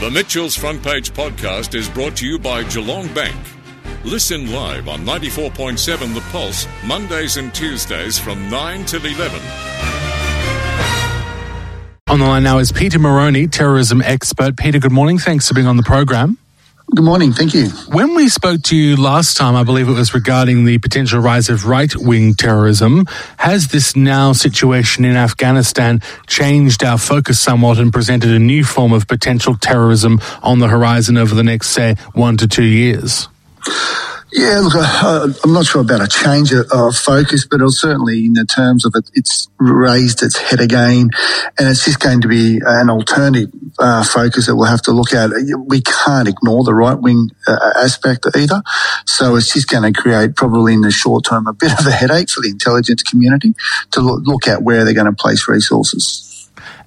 The Mitchell's Front Page podcast is brought to you by Geelong Bank. Listen live on 94.7 The Pulse, Mondays and Tuesdays from 9 till 11. On the line now is Peter Moroney, terrorism expert. Peter, good morning. Thanks for being on the program. Good morning. Thank you. When we spoke to you last time, I believe it was regarding the potential rise of right wing terrorism. Has this now situation in Afghanistan changed our focus somewhat and presented a new form of potential terrorism on the horizon over the next, say, one to two years? Yeah, look, I, am not sure about a change of focus, but certainly in the terms of it, it's raised its head again, and it's just going to be an alternative uh, focus that we'll have to look at. We can't ignore the right wing uh, aspect either, so it's just going to create probably in the short term a bit of a headache for the intelligence community to look, look at where they're going to place resources.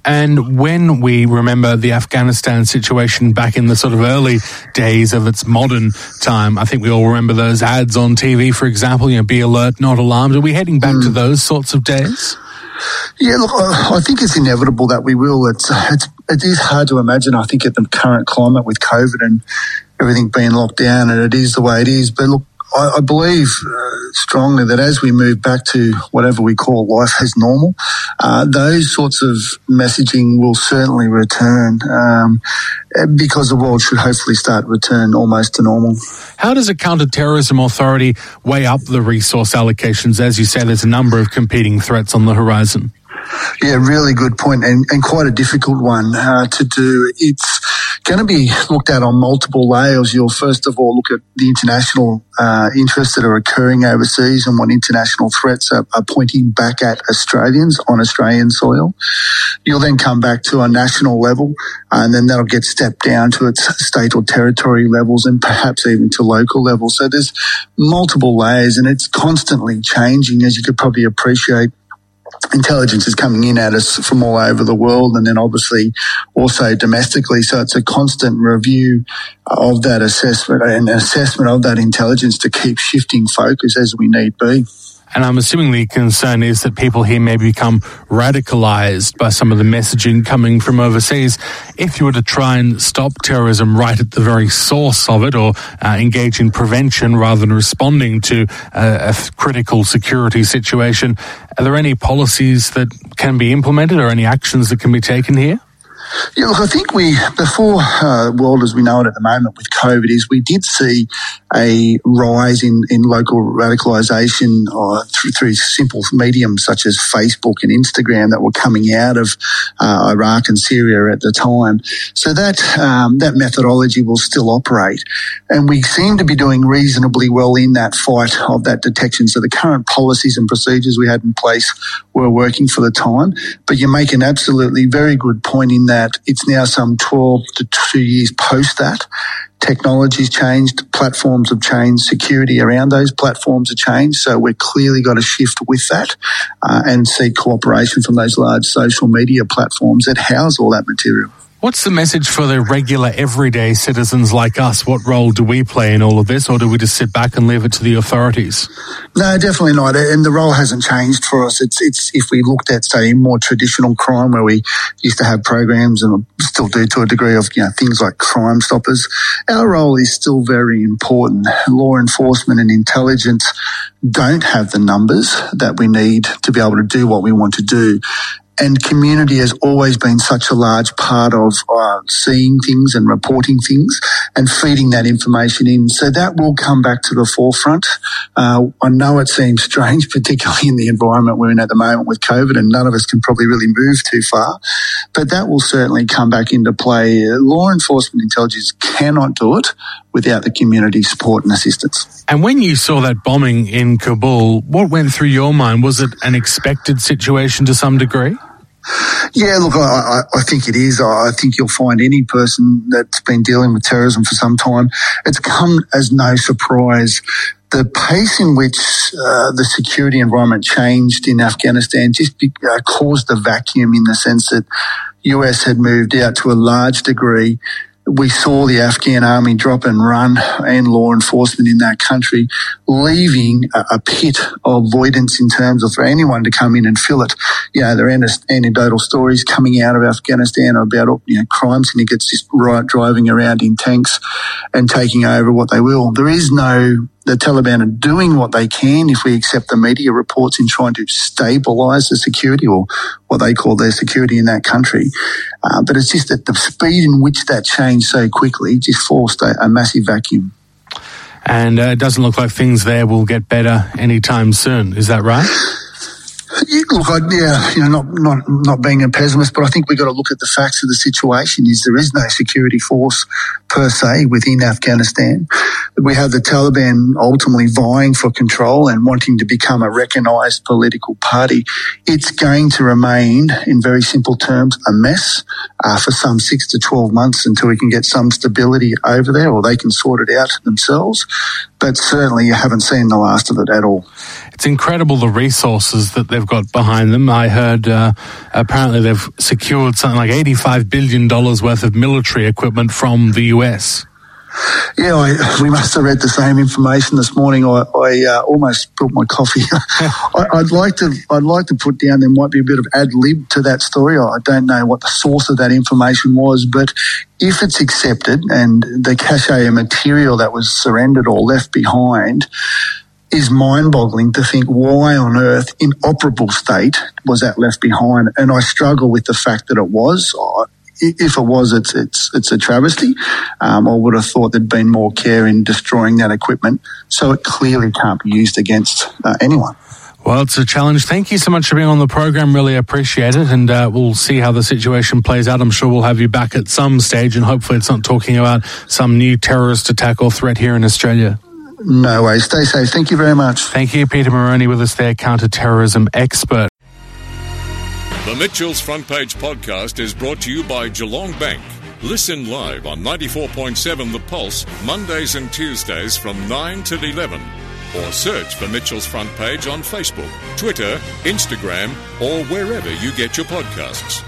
And when we remember the Afghanistan situation back in the sort of early days of its modern time, I think we all remember those ads on TV, for example, you know, be alert, not alarmed. Are we heading back mm. to those sorts of days? Yeah, look, I think it's inevitable that we will. It's, it's, it is hard to imagine, I think, at the current climate with COVID and everything being locked down, and it is the way it is. But look, I, I believe uh, strongly that as we move back to whatever we call life as normal, uh, those sorts of messaging will certainly return um, because the world should hopefully start return almost to normal. How does a counter-terrorism authority weigh up the resource allocations? As you say, there's a number of competing threats on the horizon. Yeah, really good point and, and quite a difficult one uh, to do. It's going to be looked at on multiple layers. You'll first of all look at the international uh, interests that are occurring overseas and what international threats are, are, pointing back at Australians on Australian soil. You'll then come back to a national level and then that'll get stepped down to its state or territory levels and perhaps even to local levels. So there's multiple layers and it's constantly changing as you could probably appreciate intelligence is coming in at us from all over the world and then obviously also domestically. So it's a constant review of that assessment and assessment of that intelligence to keep shifting focus as we need be. And I'm assuming the concern is that people here may become radicalized by some of the messaging coming from overseas. If you were to try and stop terrorism right at the very source of it or uh, engage in prevention rather than responding to a, a critical security situation, are there any policies that can be implemented or any actions that can be taken here? Yeah, look, I think we, before uh, world as we know it at the moment with COVID, is we did see a rise in, in local radicalisation uh, through, through simple mediums such as Facebook and Instagram that were coming out of uh, Iraq and Syria at the time. So that um, that methodology will still operate, and we seem to be doing reasonably well in that fight of that detection. So the current policies and procedures we had in place were working for the time. But you make an absolutely very good point in that it's now some 12 to two years post that technology's changed, platforms have changed, security around those platforms have changed. So we're clearly got to shift with that uh, and seek cooperation from those large social media platforms that house all that material. What's the message for the regular, everyday citizens like us? What role do we play in all of this, or do we just sit back and leave it to the authorities? No, definitely not. And the role hasn't changed for us. It's it's if we looked at say more traditional crime, where we used to have programs and still do to a degree of you know things like Crime Stoppers. Our role is still very important. Law enforcement and intelligence don't have the numbers that we need to be able to do what we want to do and community has always been such a large part of uh, seeing things and reporting things and feeding that information in. So that will come back to the forefront. Uh, I know it seems strange, particularly in the environment we're in at the moment with COVID, and none of us can probably really move too far, but that will certainly come back into play. Law enforcement intelligence cannot do it without the community support and assistance. And when you saw that bombing in Kabul, what went through your mind? Was it an expected situation to some degree? Yeah, look, I, I, think it is. I think you'll find any person that's been dealing with terrorism for some time, it's come as no surprise. The pace in which uh, the security environment changed in Afghanistan just uh, caused a vacuum in the sense that US had moved out to a large degree we saw the Afghan army drop and run and law enforcement in that country, leaving a, a, pit of avoidance in terms of for anyone to come in and fill it. You know, there are anecdotal stories coming out of Afghanistan about you know, crime syndicates just right driving around in tanks and taking over what they will. There is no the Taliban are doing what they can if we accept the media reports in trying to stabilize the security or what they call their security in that country. Uh, but it's just that the speed in which that changed so quickly just forced a, a massive vacuum. And uh, it doesn't look like things there will get better anytime soon. Is that right? Look, I, yeah, you know, not not not being a pessimist, but I think we've got to look at the facts of the situation. Is there is no security force per se within Afghanistan. We have the Taliban ultimately vying for control and wanting to become a recognised political party. It's going to remain, in very simple terms, a mess uh, for some six to twelve months until we can get some stability over there, or they can sort it out themselves. But certainly, you haven't seen the last of it at all. It's incredible the resources that they've got behind them. I heard uh, apparently they've secured something like $85 billion worth of military equipment from the US. Yeah, I, we must have read the same information this morning. I, I uh, almost spilled my coffee. I, would like to, I'd like to put down there might be a bit of ad lib to that story. I don't know what the source of that information was, but if it's accepted and the cache of material that was surrendered or left behind is mind boggling to think why on earth in operable state was that left behind. And I struggle with the fact that it was. If it was, it's it's it's a travesty. Um, I would have thought there'd been more care in destroying that equipment, so it clearly can't be used against uh, anyone. Well, it's a challenge. Thank you so much for being on the program. Really appreciate it. And uh, we'll see how the situation plays out. I'm sure we'll have you back at some stage, and hopefully, it's not talking about some new terrorist attack or threat here in Australia. No way. Stay safe. Thank you very much. Thank you, Peter Moroney, with us there, counter-terrorism expert. The Mitchell's Front Page podcast is brought to you by Geelong Bank. Listen live on 94.7 The Pulse, Mondays and Tuesdays from 9 till 11. Or search for Mitchell's Front Page on Facebook, Twitter, Instagram, or wherever you get your podcasts.